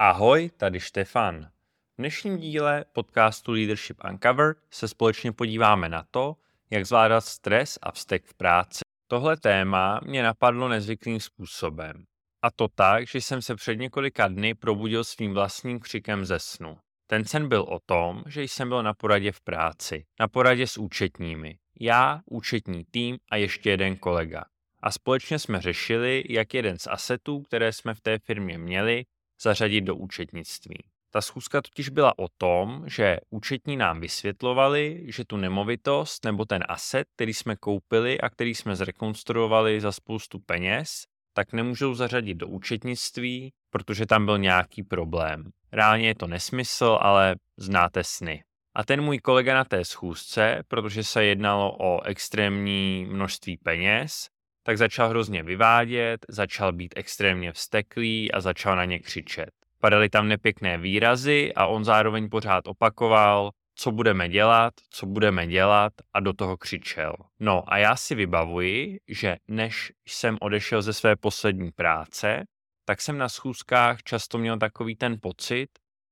Ahoj, tady Štefan. V dnešním díle podcastu Leadership Uncovered se společně podíváme na to, jak zvládat stres a vztek v práci. Tohle téma mě napadlo nezvyklým způsobem. A to tak, že jsem se před několika dny probudil svým vlastním křikem ze snu. Ten sen byl o tom, že jsem byl na poradě v práci, na poradě s účetními. Já, účetní tým a ještě jeden kolega. A společně jsme řešili, jak jeden z asetů, které jsme v té firmě měli, zařadit do účetnictví. Ta schůzka totiž byla o tom, že účetní nám vysvětlovali, že tu nemovitost nebo ten aset, který jsme koupili a který jsme zrekonstruovali za spoustu peněz, tak nemůžou zařadit do účetnictví, protože tam byl nějaký problém. Reálně je to nesmysl, ale znáte sny. A ten můj kolega na té schůzce, protože se jednalo o extrémní množství peněz, tak začal hrozně vyvádět, začal být extrémně vsteklý a začal na ně křičet. Padaly tam nepěkné výrazy a on zároveň pořád opakoval, co budeme dělat, co budeme dělat a do toho křičel. No a já si vybavuji, že než jsem odešel ze své poslední práce, tak jsem na schůzkách často měl takový ten pocit,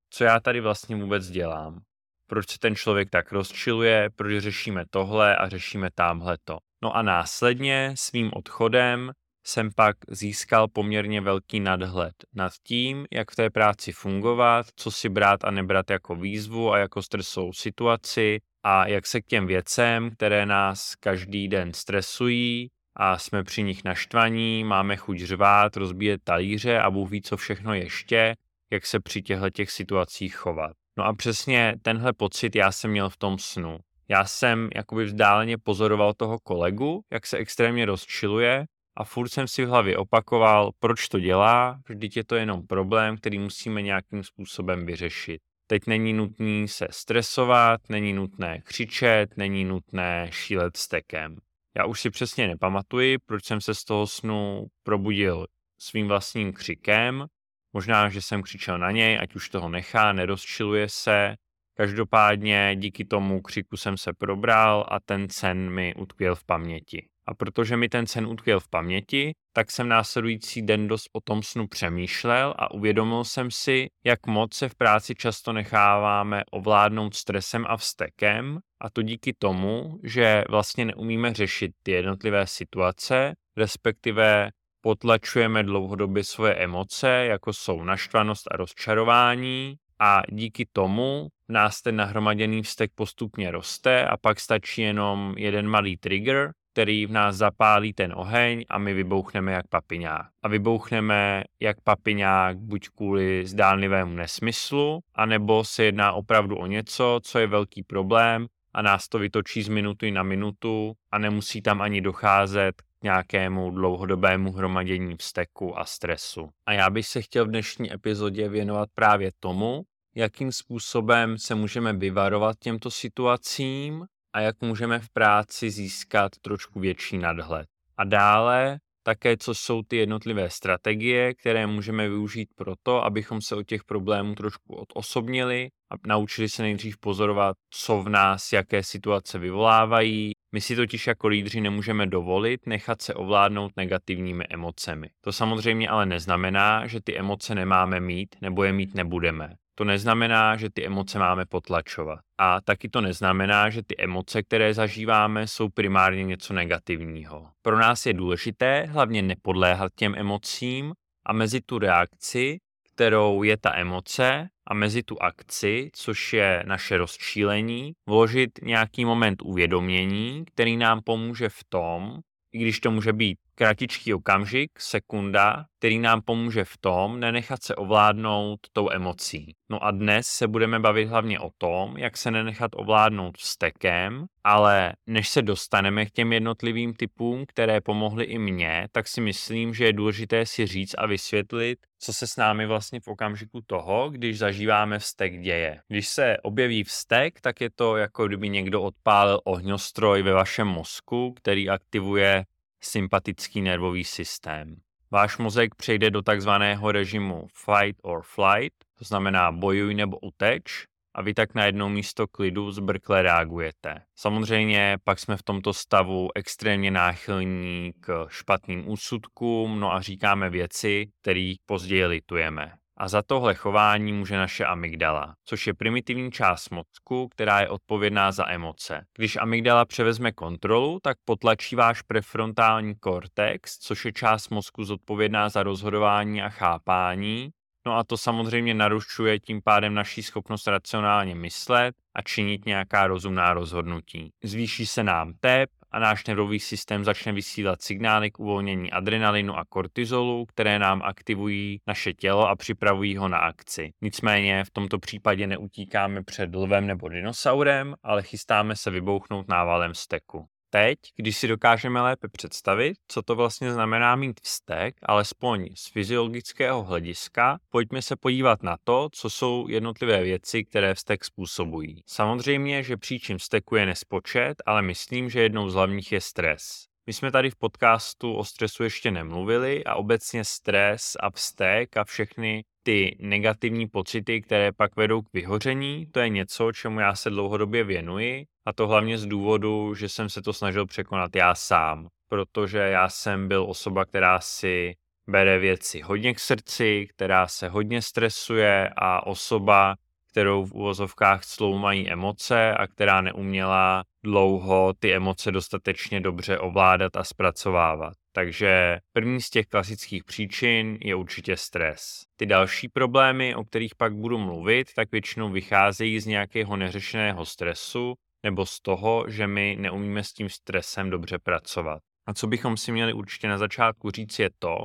co já tady vlastně vůbec dělám. Proč se ten člověk tak rozčiluje, proč řešíme tohle a řešíme tamhle to. No a následně svým odchodem jsem pak získal poměrně velký nadhled nad tím, jak v té práci fungovat, co si brát a nebrat jako výzvu a jako stresovou situaci a jak se k těm věcem, které nás každý den stresují a jsme při nich naštvaní, máme chuť řvát, rozbíjet talíře a Bůh ví, co všechno ještě, jak se při těchto těch situacích chovat. No a přesně tenhle pocit já jsem měl v tom snu. Já jsem jakoby vzdáleně pozoroval toho kolegu, jak se extrémně rozčiluje a furt jsem si v hlavě opakoval, proč to dělá, vždyť je to jenom problém, který musíme nějakým způsobem vyřešit. Teď není nutný se stresovat, není nutné křičet, není nutné šílet stekem. Já už si přesně nepamatuji, proč jsem se z toho snu probudil svým vlastním křikem. Možná, že jsem křičel na něj, ať už toho nechá, nerozčiluje se, Každopádně díky tomu křiku jsem se probral a ten sen mi utkvěl v paměti. A protože mi ten sen utkvěl v paměti, tak jsem následující den dost o tom snu přemýšlel a uvědomil jsem si, jak moc se v práci často necháváme ovládnout stresem a vztekem a to díky tomu, že vlastně neumíme řešit ty jednotlivé situace, respektive potlačujeme dlouhodobě svoje emoce, jako jsou naštvanost a rozčarování a díky tomu nás ten nahromaděný vztek postupně roste a pak stačí jenom jeden malý trigger, který v nás zapálí ten oheň a my vybouchneme jak papiňák. A vybouchneme jak papiňák buď kvůli zdánlivému nesmyslu, anebo se jedná opravdu o něco, co je velký problém a nás to vytočí z minuty na minutu a nemusí tam ani docházet k nějakému dlouhodobému hromadění vzteku a stresu. A já bych se chtěl v dnešní epizodě věnovat právě tomu, jakým způsobem se můžeme vyvarovat těmto situacím a jak můžeme v práci získat trošku větší nadhled. A dále také, co jsou ty jednotlivé strategie, které můžeme využít pro to, abychom se od těch problémů trošku odosobnili a naučili se nejdřív pozorovat, co v nás, jaké situace vyvolávají. My si totiž jako lídři nemůžeme dovolit nechat se ovládnout negativními emocemi. To samozřejmě ale neznamená, že ty emoce nemáme mít nebo je mít nebudeme to neznamená, že ty emoce máme potlačovat. A taky to neznamená, že ty emoce, které zažíváme, jsou primárně něco negativního. Pro nás je důležité hlavně nepodléhat těm emocím a mezi tu reakci, kterou je ta emoce, a mezi tu akci, což je naše rozčílení, vložit nějaký moment uvědomění, který nám pomůže v tom, i když to může být kratičký okamžik, sekunda, který nám pomůže v tom nenechat se ovládnout tou emocí. No a dnes se budeme bavit hlavně o tom, jak se nenechat ovládnout vztekem, ale než se dostaneme k těm jednotlivým typům, které pomohly i mně, tak si myslím, že je důležité si říct a vysvětlit, co se s námi vlastně v okamžiku toho, když zažíváme vztek děje. Když se objeví vztek, tak je to jako kdyby někdo odpálil ohňostroj ve vašem mozku, který aktivuje sympatický nervový systém. Váš mozek přejde do takzvaného režimu fight or flight, to znamená bojuj nebo uteč, a vy tak na jedno místo klidu zbrkle reagujete. Samozřejmě pak jsme v tomto stavu extrémně náchylní k špatným úsudkům, no a říkáme věci, které později litujeme. A za tohle chování může naše amygdala, což je primitivní část mozku, která je odpovědná za emoce. Když amygdala převezme kontrolu, tak potlačí váš prefrontální kortex, což je část mozku zodpovědná za rozhodování a chápání, No a to samozřejmě narušuje tím pádem naší schopnost racionálně myslet a činit nějaká rozumná rozhodnutí. Zvýší se nám tep a náš nervový systém začne vysílat signály k uvolnění adrenalinu a kortizolu, které nám aktivují naše tělo a připravují ho na akci. Nicméně v tomto případě neutíkáme před lvem nebo dinosaurem, ale chystáme se vybouchnout návalem steku teď, když si dokážeme lépe představit, co to vlastně znamená mít vztek, alespoň z fyziologického hlediska, pojďme se podívat na to, co jsou jednotlivé věci, které vztek způsobují. Samozřejmě, že příčin vzteku je nespočet, ale myslím, že jednou z hlavních je stres. My jsme tady v podcastu o stresu ještě nemluvili a obecně stres a vztek a všechny ty negativní pocity, které pak vedou k vyhoření, to je něco, čemu já se dlouhodobě věnuji a to hlavně z důvodu, že jsem se to snažil překonat já sám, protože já jsem byl osoba, která si bere věci hodně k srdci, která se hodně stresuje a osoba, kterou v uvozovkách mají emoce a která neuměla dlouho ty emoce dostatečně dobře ovládat a zpracovávat. Takže první z těch klasických příčin je určitě stres. Ty další problémy, o kterých pak budu mluvit, tak většinou vycházejí z nějakého neřešeného stresu nebo z toho, že my neumíme s tím stresem dobře pracovat. A co bychom si měli určitě na začátku říct je to,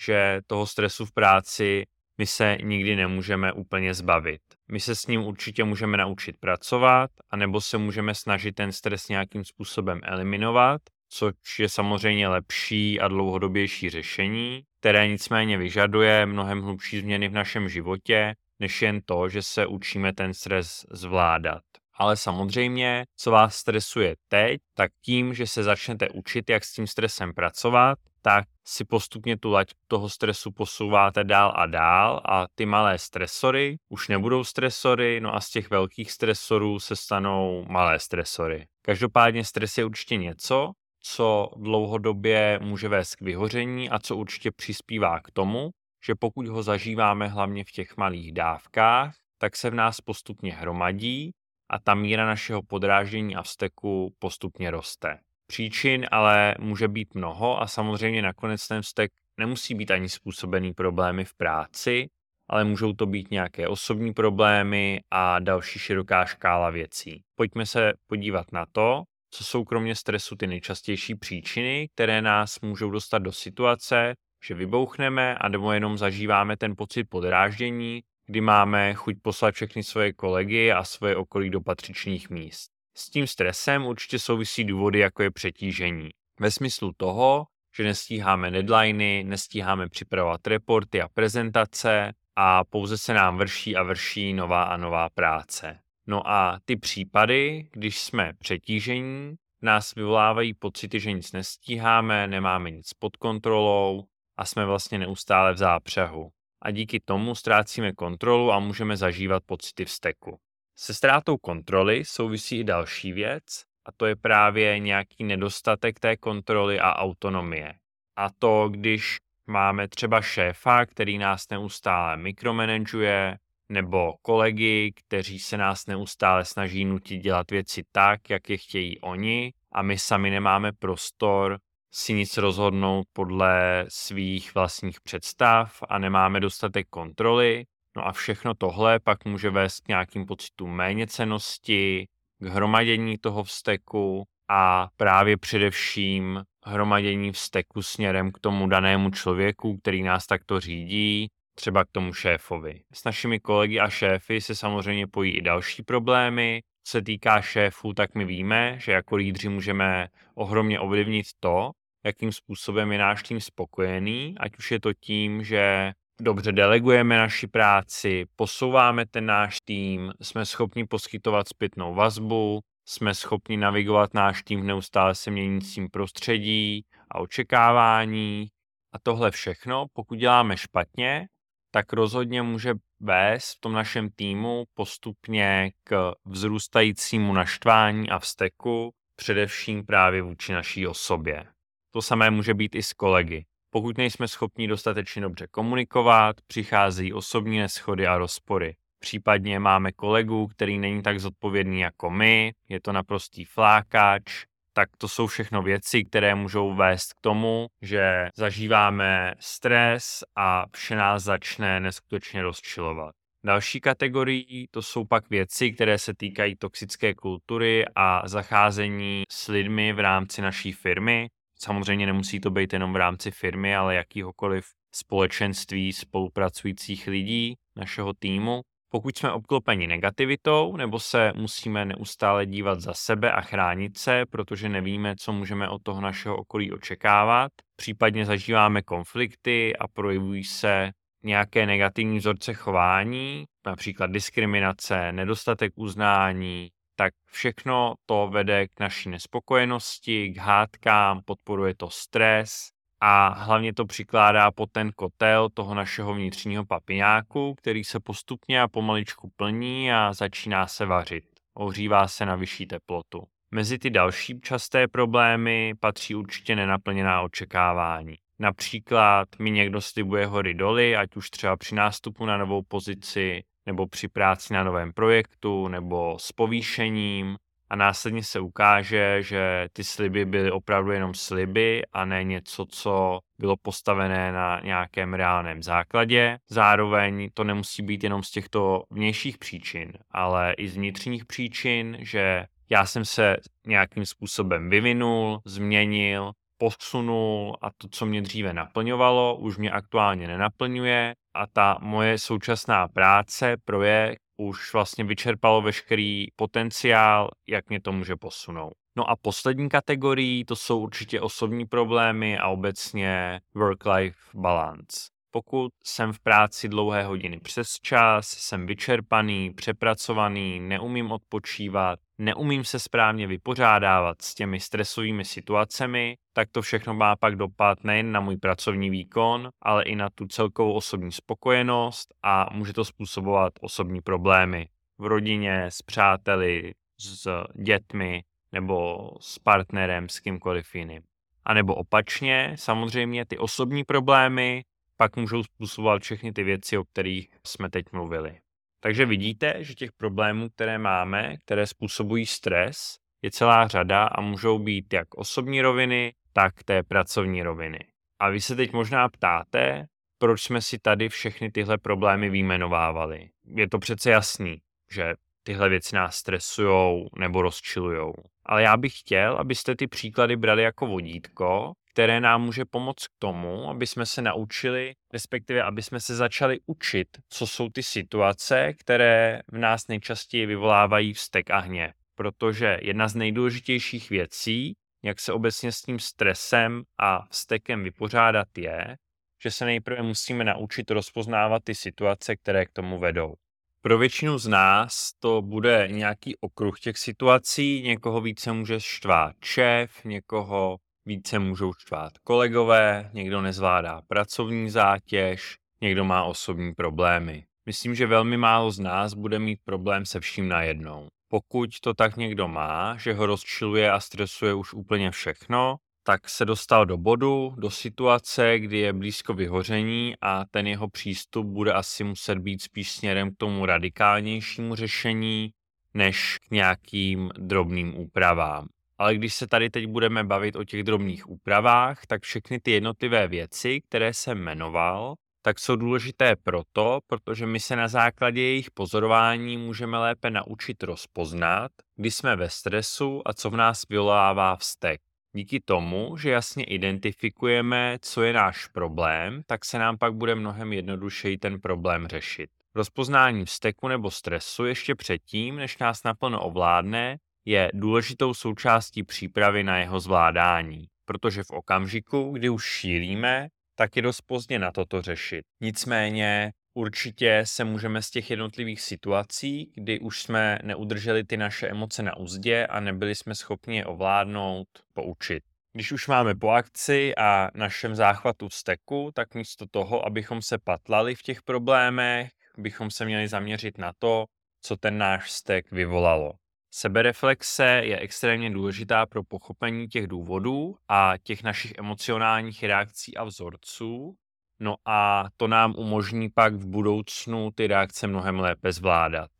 že toho stresu v práci my se nikdy nemůžeme úplně zbavit. My se s ním určitě můžeme naučit pracovat, anebo se můžeme snažit ten stres nějakým způsobem eliminovat, což je samozřejmě lepší a dlouhodobější řešení, které nicméně vyžaduje mnohem hlubší změny v našem životě, než jen to, že se učíme ten stres zvládat. Ale samozřejmě, co vás stresuje teď, tak tím, že se začnete učit, jak s tím stresem pracovat, tak si postupně tu lať toho stresu posouváte dál a dál a ty malé stresory už nebudou stresory, no a z těch velkých stresorů se stanou malé stresory. Každopádně stres je určitě něco, co dlouhodobě může vést k vyhoření a co určitě přispívá k tomu, že pokud ho zažíváme hlavně v těch malých dávkách, tak se v nás postupně hromadí a ta míra našeho podráždění a vzteku postupně roste. Příčin ale může být mnoho a samozřejmě nakonec ten vztek nemusí být ani způsobený problémy v práci, ale můžou to být nějaké osobní problémy a další široká škála věcí. Pojďme se podívat na to, co jsou kromě stresu ty nejčastější příčiny, které nás můžou dostat do situace, že vybouchneme a nebo jenom zažíváme ten pocit podráždění, kdy máme chuť poslat všechny svoje kolegy a svoje okolí do patřičných míst. S tím stresem určitě souvisí důvody, jako je přetížení. Ve smyslu toho, že nestíháme deadliny, nestíháme připravovat reporty a prezentace a pouze se nám vrší a vrší nová a nová práce. No a ty případy, když jsme přetížení, nás vyvolávají pocity, že nic nestíháme, nemáme nic pod kontrolou a jsme vlastně neustále v zápřehu. A díky tomu ztrácíme kontrolu a můžeme zažívat pocity vzteku. Se ztrátou kontroly souvisí i další věc, a to je právě nějaký nedostatek té kontroly a autonomie. A to, když máme třeba šéfa, který nás neustále mikromanaguje, nebo kolegy, kteří se nás neustále snaží nutit dělat věci tak, jak je chtějí oni, a my sami nemáme prostor si nic rozhodnout podle svých vlastních představ a nemáme dostatek kontroly, No a všechno tohle pak může vést k nějakým pocitům méněcenosti, k hromadění toho vzteku a právě především hromadění vzteku směrem k tomu danému člověku, který nás takto řídí, třeba k tomu šéfovi. S našimi kolegy a šéfy se samozřejmě pojí i další problémy. Co se týká šéfů, tak my víme, že jako lídři můžeme ohromně ovlivnit to, jakým způsobem je náš tým spokojený, ať už je to tím, že dobře delegujeme naši práci, posouváme ten náš tým, jsme schopni poskytovat zpětnou vazbu, jsme schopni navigovat náš tým v neustále se měnícím prostředí a očekávání. A tohle všechno, pokud děláme špatně, tak rozhodně může vést v tom našem týmu postupně k vzrůstajícímu naštvání a vzteku, především právě vůči naší osobě. To samé může být i s kolegy. Pokud nejsme schopni dostatečně dobře komunikovat, přicházejí osobní neschody a rozpory. Případně máme kolegu, který není tak zodpovědný jako my, je to naprostý flákač, tak to jsou všechno věci, které můžou vést k tomu, že zažíváme stres a vše nás začne neskutečně rozčilovat. Další kategorií to jsou pak věci, které se týkají toxické kultury a zacházení s lidmi v rámci naší firmy. Samozřejmě nemusí to být jenom v rámci firmy, ale jakýhokoliv společenství spolupracujících lidí našeho týmu. Pokud jsme obklopeni negativitou, nebo se musíme neustále dívat za sebe a chránit se, protože nevíme, co můžeme od toho našeho okolí očekávat, případně zažíváme konflikty a projevují se nějaké negativní vzorce chování, například diskriminace, nedostatek uznání, tak všechno to vede k naší nespokojenosti, k hádkám, podporuje to stres a hlavně to přikládá pod ten kotel toho našeho vnitřního papiňáku, který se postupně a pomaličku plní a začíná se vařit. Ohřívá se na vyšší teplotu. Mezi ty další časté problémy patří určitě nenaplněná očekávání. Například mi někdo slibuje hory doly, ať už třeba při nástupu na novou pozici, nebo při práci na novém projektu, nebo s povýšením a následně se ukáže, že ty sliby byly opravdu jenom sliby a ne něco, co bylo postavené na nějakém reálném základě. Zároveň to nemusí být jenom z těchto vnějších příčin, ale i z vnitřních příčin, že já jsem se nějakým způsobem vyvinul, změnil, posunul a to, co mě dříve naplňovalo, už mě aktuálně nenaplňuje a ta moje současná práce, projekt, už vlastně vyčerpalo veškerý potenciál, jak mě to může posunout. No a poslední kategorii, to jsou určitě osobní problémy a obecně work-life balance. Pokud jsem v práci dlouhé hodiny přes čas, jsem vyčerpaný, přepracovaný, neumím odpočívat, neumím se správně vypořádávat s těmi stresovými situacemi, tak to všechno má pak dopad nejen na můj pracovní výkon, ale i na tu celkovou osobní spokojenost a může to způsobovat osobní problémy v rodině, s přáteli, s dětmi nebo s partnerem, s kýmkoliv jiným. A nebo opačně, samozřejmě ty osobní problémy pak můžou způsobovat všechny ty věci, o kterých jsme teď mluvili. Takže vidíte, že těch problémů, které máme, které způsobují stres, je celá řada a můžou být jak osobní roviny, tak té pracovní roviny. A vy se teď možná ptáte, proč jsme si tady všechny tyhle problémy výjmenovávali. Je to přece jasný, že tyhle věci nás stresujou nebo rozčilujou. Ale já bych chtěl, abyste ty příklady brali jako vodítko, které nám může pomoct k tomu, aby jsme se naučili, respektive aby jsme se začali učit, co jsou ty situace, které v nás nejčastěji vyvolávají vztek a hněv. Protože jedna z nejdůležitějších věcí, jak se obecně s tím stresem a vztekem vypořádat je, že se nejprve musíme naučit rozpoznávat ty situace, které k tomu vedou. Pro většinu z nás to bude nějaký okruh těch situací, někoho více může štvát šéf, někoho více můžou štvát kolegové, někdo nezvládá pracovní zátěž, někdo má osobní problémy. Myslím, že velmi málo z nás bude mít problém se vším najednou. Pokud to tak někdo má, že ho rozčiluje a stresuje už úplně všechno, tak se dostal do bodu, do situace, kdy je blízko vyhoření a ten jeho přístup bude asi muset být spíš směrem k tomu radikálnějšímu řešení, než k nějakým drobným úpravám. Ale když se tady teď budeme bavit o těch drobných úpravách, tak všechny ty jednotlivé věci, které jsem jmenoval, tak jsou důležité proto, protože my se na základě jejich pozorování můžeme lépe naučit rozpoznat, kdy jsme ve stresu a co v nás vyvolává vztek. Díky tomu, že jasně identifikujeme, co je náš problém, tak se nám pak bude mnohem jednodušeji ten problém řešit. Rozpoznání vzteku nebo stresu ještě předtím, než nás naplno ovládne, je důležitou součástí přípravy na jeho zvládání, protože v okamžiku, kdy už šílíme, tak je dost pozdě na toto řešit. Nicméně určitě se můžeme z těch jednotlivých situací, kdy už jsme neudrželi ty naše emoce na úzdě a nebyli jsme schopni je ovládnout, poučit. Když už máme po akci a našem záchvatu vzteku, tak místo toho, abychom se patlali v těch problémech, bychom se měli zaměřit na to, co ten náš vztek vyvolalo. Sebereflexe je extrémně důležitá pro pochopení těch důvodů a těch našich emocionálních reakcí a vzorců. No a to nám umožní pak v budoucnu ty reakce mnohem lépe zvládat.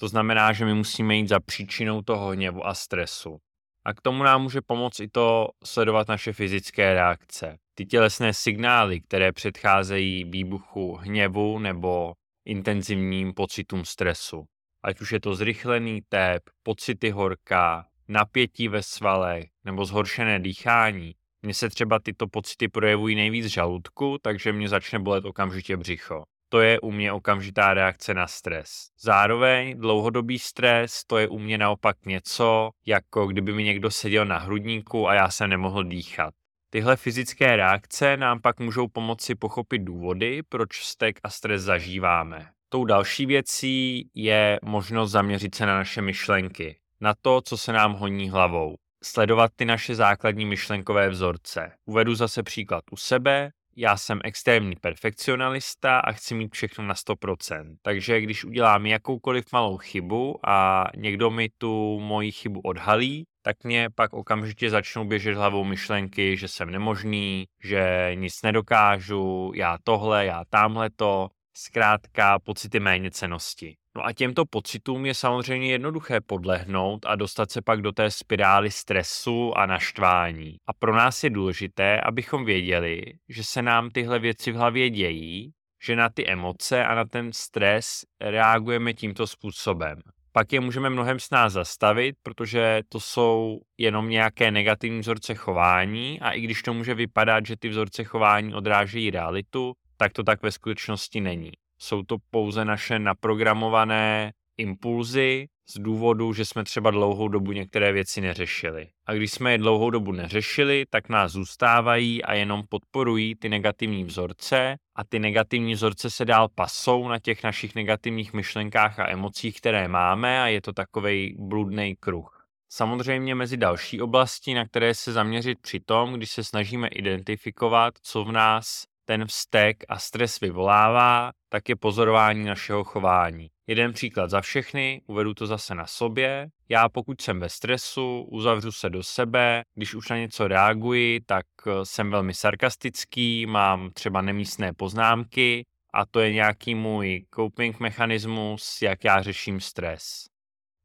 To znamená, že my musíme jít za příčinou toho hněvu a stresu. A k tomu nám může pomoct i to sledovat naše fyzické reakce. Ty tělesné signály, které předcházejí výbuchu hněvu nebo intenzivním pocitům stresu. Ať už je to zrychlený tep, pocity horka, napětí ve svalech nebo zhoršené dýchání. Mně se třeba tyto pocity projevují nejvíc žaludku, takže mě začne bolet okamžitě břicho to je u mě okamžitá reakce na stres. Zároveň dlouhodobý stres, to je u mě naopak něco, jako kdyby mi někdo seděl na hrudníku a já jsem nemohl dýchat. Tyhle fyzické reakce nám pak můžou pomoci pochopit důvody, proč stek a stres zažíváme. Tou další věcí je možnost zaměřit se na naše myšlenky, na to, co se nám honí hlavou. Sledovat ty naše základní myšlenkové vzorce. Uvedu zase příklad u sebe já jsem extrémní perfekcionalista a chci mít všechno na 100%. Takže když udělám jakoukoliv malou chybu a někdo mi tu moji chybu odhalí, tak mě pak okamžitě začnou běžet hlavou myšlenky, že jsem nemožný, že nic nedokážu, já tohle, já tamhle to, zkrátka pocity méněcenosti. No a těmto pocitům je samozřejmě jednoduché podlehnout a dostat se pak do té spirály stresu a naštvání. A pro nás je důležité, abychom věděli, že se nám tyhle věci v hlavě dějí, že na ty emoce a na ten stres reagujeme tímto způsobem. Pak je můžeme mnohem s nás zastavit, protože to jsou jenom nějaké negativní vzorce chování a i když to může vypadat, že ty vzorce chování odrážejí realitu, tak to tak ve skutečnosti není. Jsou to pouze naše naprogramované impulzy z důvodu, že jsme třeba dlouhou dobu některé věci neřešili. A když jsme je dlouhou dobu neřešili, tak nás zůstávají a jenom podporují ty negativní vzorce a ty negativní vzorce se dál pasou na těch našich negativních myšlenkách a emocích, které máme a je to takový bludný kruh. Samozřejmě mezi další oblasti, na které se zaměřit při tom, když se snažíme identifikovat, co v nás ten vztek a stres vyvolává, tak je pozorování našeho chování. Jeden příklad za všechny, uvedu to zase na sobě. Já pokud jsem ve stresu, uzavřu se do sebe, když už na něco reaguji, tak eh, jsem velmi sarkastický, mám třeba nemístné poznámky a to je nějaký můj coping mechanismus, jak já řeším stres.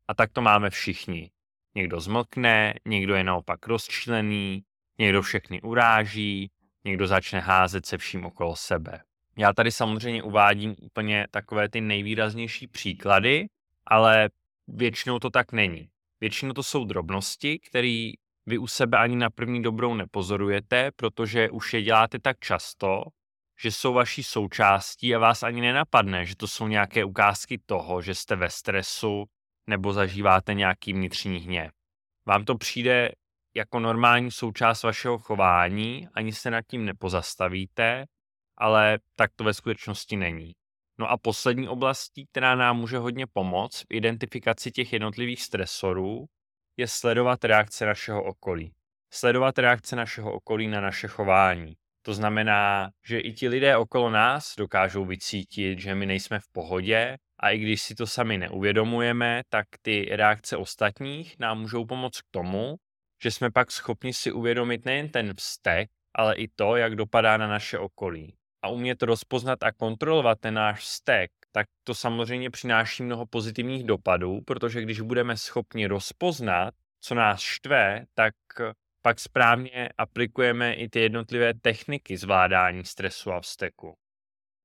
A tak to máme všichni. Někdo zmlkne, někdo je naopak rozčilený, někdo všechny uráží, někdo začne házet se vším okolo sebe. Já tady samozřejmě uvádím úplně takové ty nejvýraznější příklady, ale většinou to tak není. Většinou to jsou drobnosti, které vy u sebe ani na první dobrou nepozorujete, protože už je děláte tak často, že jsou vaší součástí a vás ani nenapadne, že to jsou nějaké ukázky toho, že jste ve stresu nebo zažíváte nějaký vnitřní hněv. Vám to přijde jako normální součást vašeho chování, ani se nad tím nepozastavíte, ale tak to ve skutečnosti není. No a poslední oblastí, která nám může hodně pomoct v identifikaci těch jednotlivých stresorů, je sledovat reakce našeho okolí. Sledovat reakce našeho okolí na naše chování. To znamená, že i ti lidé okolo nás dokážou vycítit, že my nejsme v pohodě a i když si to sami neuvědomujeme, tak ty reakce ostatních nám můžou pomoct k tomu, že jsme pak schopni si uvědomit nejen ten vztek, ale i to, jak dopadá na naše okolí. A umět rozpoznat a kontrolovat ten náš vztek, tak to samozřejmě přináší mnoho pozitivních dopadů, protože když budeme schopni rozpoznat, co nás štve, tak pak správně aplikujeme i ty jednotlivé techniky zvládání stresu a vzteku.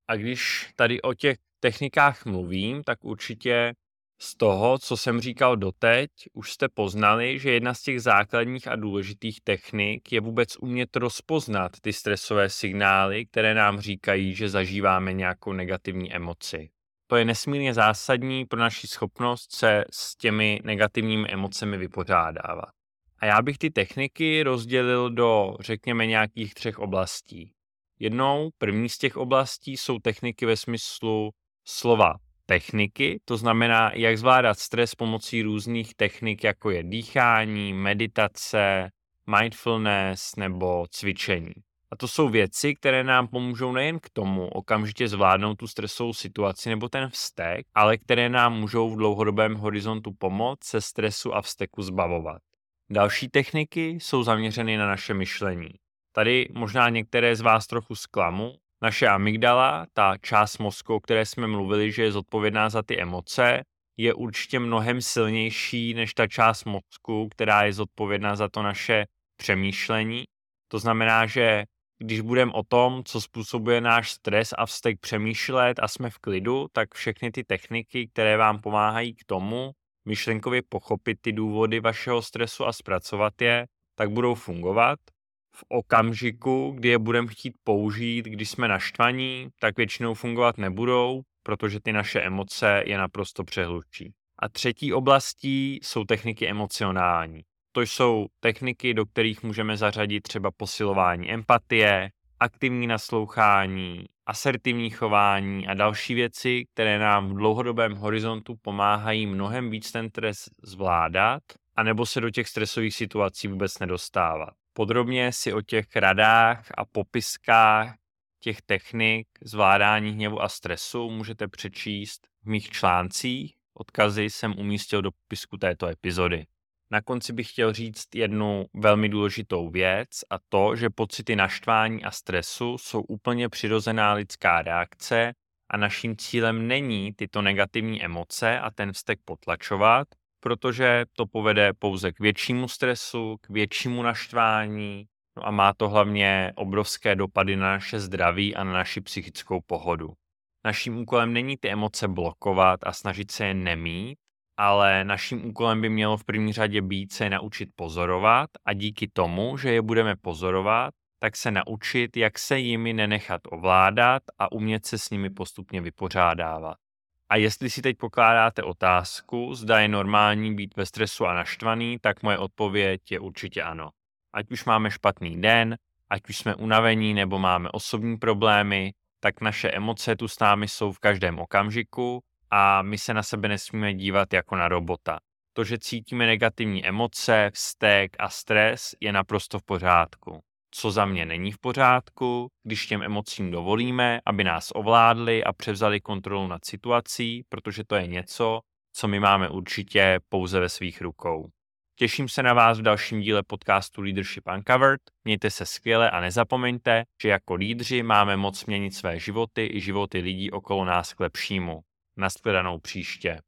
A když tady o těch technikách mluvím, tak určitě z toho, co jsem říkal doteď, už jste poznali, že jedna z těch základních a důležitých technik je vůbec umět rozpoznat ty stresové signály, které nám říkají, že zažíváme nějakou negativní emoci. To je nesmírně zásadní pro naši schopnost se s těmi negativními emocemi vypořádávat. A já bych ty techniky rozdělil do, řekněme, nějakých třech oblastí. Jednou, první z těch oblastí jsou techniky ve smyslu slova techniky, to znamená, jak zvládat stres pomocí různých technik, jako je dýchání, meditace, mindfulness nebo cvičení. A to jsou věci, které nám pomůžou nejen k tomu okamžitě zvládnout tu stresovou situaci nebo ten vztek, ale které nám můžou v dlouhodobém horizontu pomoct se stresu a vzteku zbavovat. Další techniky jsou zaměřeny na naše myšlení. Tady možná některé z vás trochu zklamu. Naše amygdala, ta část mozku, o které jsme mluvili, že je zodpovědná za ty emoce, je určitě mnohem silnější než ta část mozku, která je zodpovědná za to naše přemýšlení. To znamená, že když budeme o tom, co způsobuje náš stres a vztek přemýšlet a jsme v klidu, tak všechny ty techniky, které vám pomáhají k tomu, myšlenkově pochopit ty důvody vašeho stresu a zpracovat je, tak budou fungovat. V okamžiku, kdy je budeme chtít použít, když jsme naštvaní, tak většinou fungovat nebudou, protože ty naše emoce je naprosto přehlučí. A třetí oblastí jsou techniky emocionální. To jsou techniky, do kterých můžeme zařadit třeba posilování empatie, aktivní naslouchání, asertivní chování a další věci, které nám v dlouhodobém horizontu pomáhají mnohem víc ten stres zvládat, anebo se do těch stresových situací vůbec nedostávat. Podrobně si o těch radách a popiskách těch technik zvládání hněvu a stresu můžete přečíst v mých článcích. Odkazy jsem umístil do popisku této epizody. Na konci bych chtěl říct jednu velmi důležitou věc a to, že pocity naštvání a stresu jsou úplně přirozená lidská reakce a naším cílem není tyto negativní emoce a ten vztek potlačovat, protože to povede pouze k většímu stresu, k většímu naštvání no a má to hlavně obrovské dopady na naše zdraví a na naši psychickou pohodu. Naším úkolem není ty emoce blokovat a snažit se je nemít, ale naším úkolem by mělo v první řadě být se naučit pozorovat a díky tomu, že je budeme pozorovat, tak se naučit, jak se jimi nenechat ovládat a umět se s nimi postupně vypořádávat. A jestli si teď pokládáte otázku, zda je normální být ve stresu a naštvaný, tak moje odpověď je určitě ano. Ať už máme špatný den, ať už jsme unavení nebo máme osobní problémy, tak naše emoce tu s námi jsou v každém okamžiku a my se na sebe nesmíme dívat jako na robota. To, že cítíme negativní emoce, vztek a stres, je naprosto v pořádku. Co za mě není v pořádku, když těm emocím dovolíme, aby nás ovládli a převzali kontrolu nad situací, protože to je něco, co my máme určitě pouze ve svých rukou. Těším se na vás v dalším díle podcastu Leadership Uncovered. Mějte se skvěle a nezapomeňte, že jako lídři máme moc měnit své životy i životy lidí okolo nás k lepšímu. Nashledanou příště.